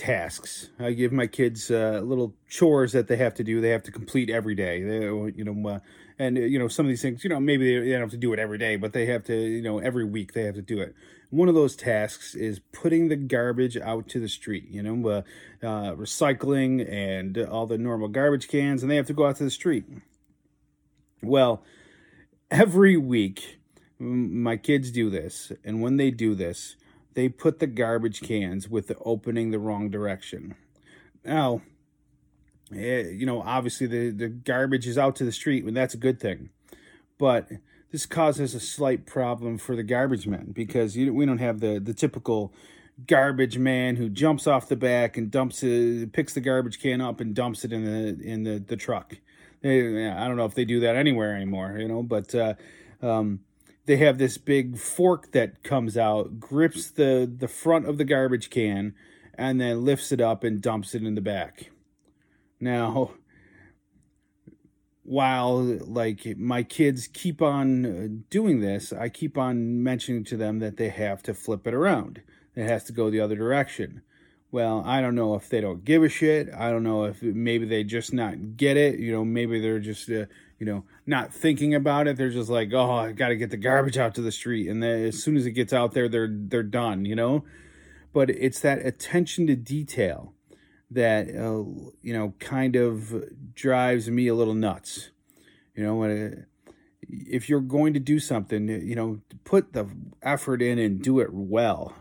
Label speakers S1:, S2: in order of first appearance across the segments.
S1: tasks. I give my kids uh, little chores that they have to do. They have to complete every day. They, you know, uh, and uh, you know some of these things. You know, maybe they, they don't have to do it every day, but they have to. You know, every week they have to do it. One of those tasks is putting the garbage out to the street. You know, uh, uh, recycling and all the normal garbage cans, and they have to go out to the street. Well, every week my kids do this, and when they do this they put the garbage cans with the opening the wrong direction. Now, eh, you know, obviously the, the garbage is out to the street, and that's a good thing. But this causes a slight problem for the garbage men because you, we don't have the, the typical garbage man who jumps off the back and dumps it, picks the garbage can up and dumps it in the in the, the truck. I don't know if they do that anywhere anymore, you know, but uh, um, they have this big fork that comes out, grips the the front of the garbage can, and then lifts it up and dumps it in the back. Now, while like my kids keep on uh, doing this, I keep on mentioning to them that they have to flip it around. It has to go the other direction. Well, I don't know if they don't give a shit. I don't know if maybe they just not get it. You know, maybe they're just uh, you know, not thinking about it. They're just like, oh, I got to get the garbage out to the street, and then as soon as it gets out there, they're they're done. You know, but it's that attention to detail that uh, you know kind of drives me a little nuts. You know, when if you're going to do something, you know, put the effort in and do it well.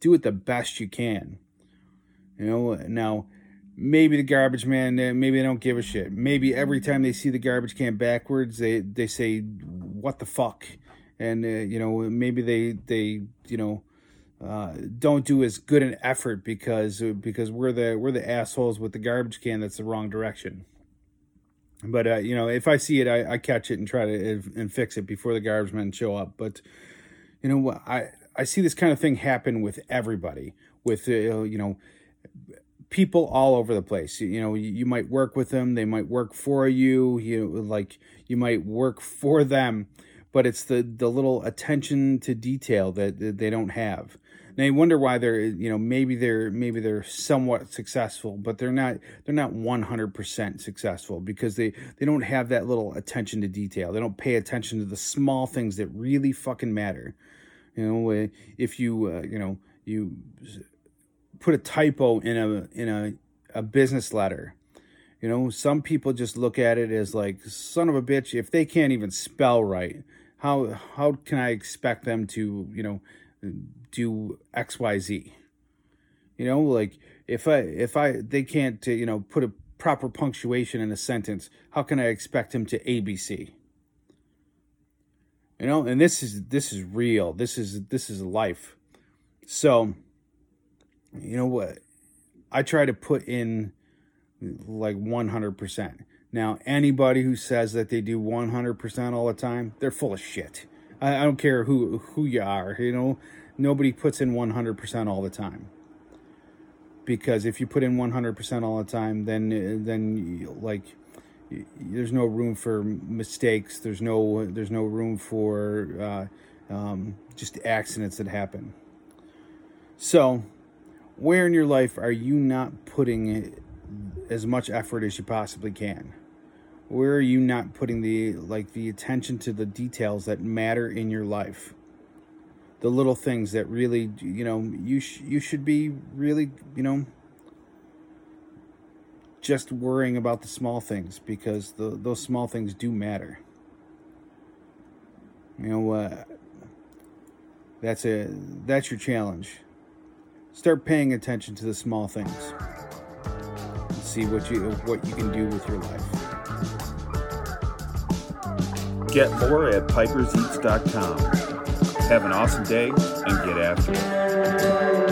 S1: Do it the best you can. You know, now maybe the garbage man maybe they don't give a shit. Maybe every time they see the garbage can backwards they they say what the fuck? And uh, you know maybe they they you know uh, don't do as good an effort because because we're the we're the assholes with the garbage can that's the wrong direction. But uh, you know if i see it I, I catch it and try to and fix it before the garbage men show up. But you know i i see this kind of thing happen with everybody with uh, you know people all over the place. You, you know, you, you, might work with them, they might work for you, you like you might work for them, but it's the the little attention to detail that, that they don't have. Now you wonder why they're you know maybe they're maybe they're somewhat successful, but they're not they're not 100% successful because they they don't have that little attention to detail. They don't pay attention to the small things that really fucking matter. You know, if you uh, you know you put a typo in a in a, a business letter. You know, some people just look at it as like son of a bitch. If they can't even spell right, how how can I expect them to you know do X Y Z? You know, like if I if I they can't uh, you know put a proper punctuation in a sentence, how can I expect them to ABC? You know, and this is this is real. This is this is life. So you know what? I try to put in like 100%. Now, anybody who says that they do 100% all the time, they're full of shit. I, I don't care who who you are, you know. Nobody puts in 100% all the time. Because if you put in 100% all the time, then then like there's no room for mistakes. There's no there's no room for uh, um, just accidents that happen. So where in your life are you not putting as much effort as you possibly can? Where are you not putting the like the attention to the details that matter in your life? The little things that really, you know, you sh- you should be really, you know, just worrying about the small things because the those small things do matter. You know, uh, that's a that's your challenge start paying attention to the small things. And see what you what you can do with your life.
S2: Get more at piperseats.com have an awesome day and get after it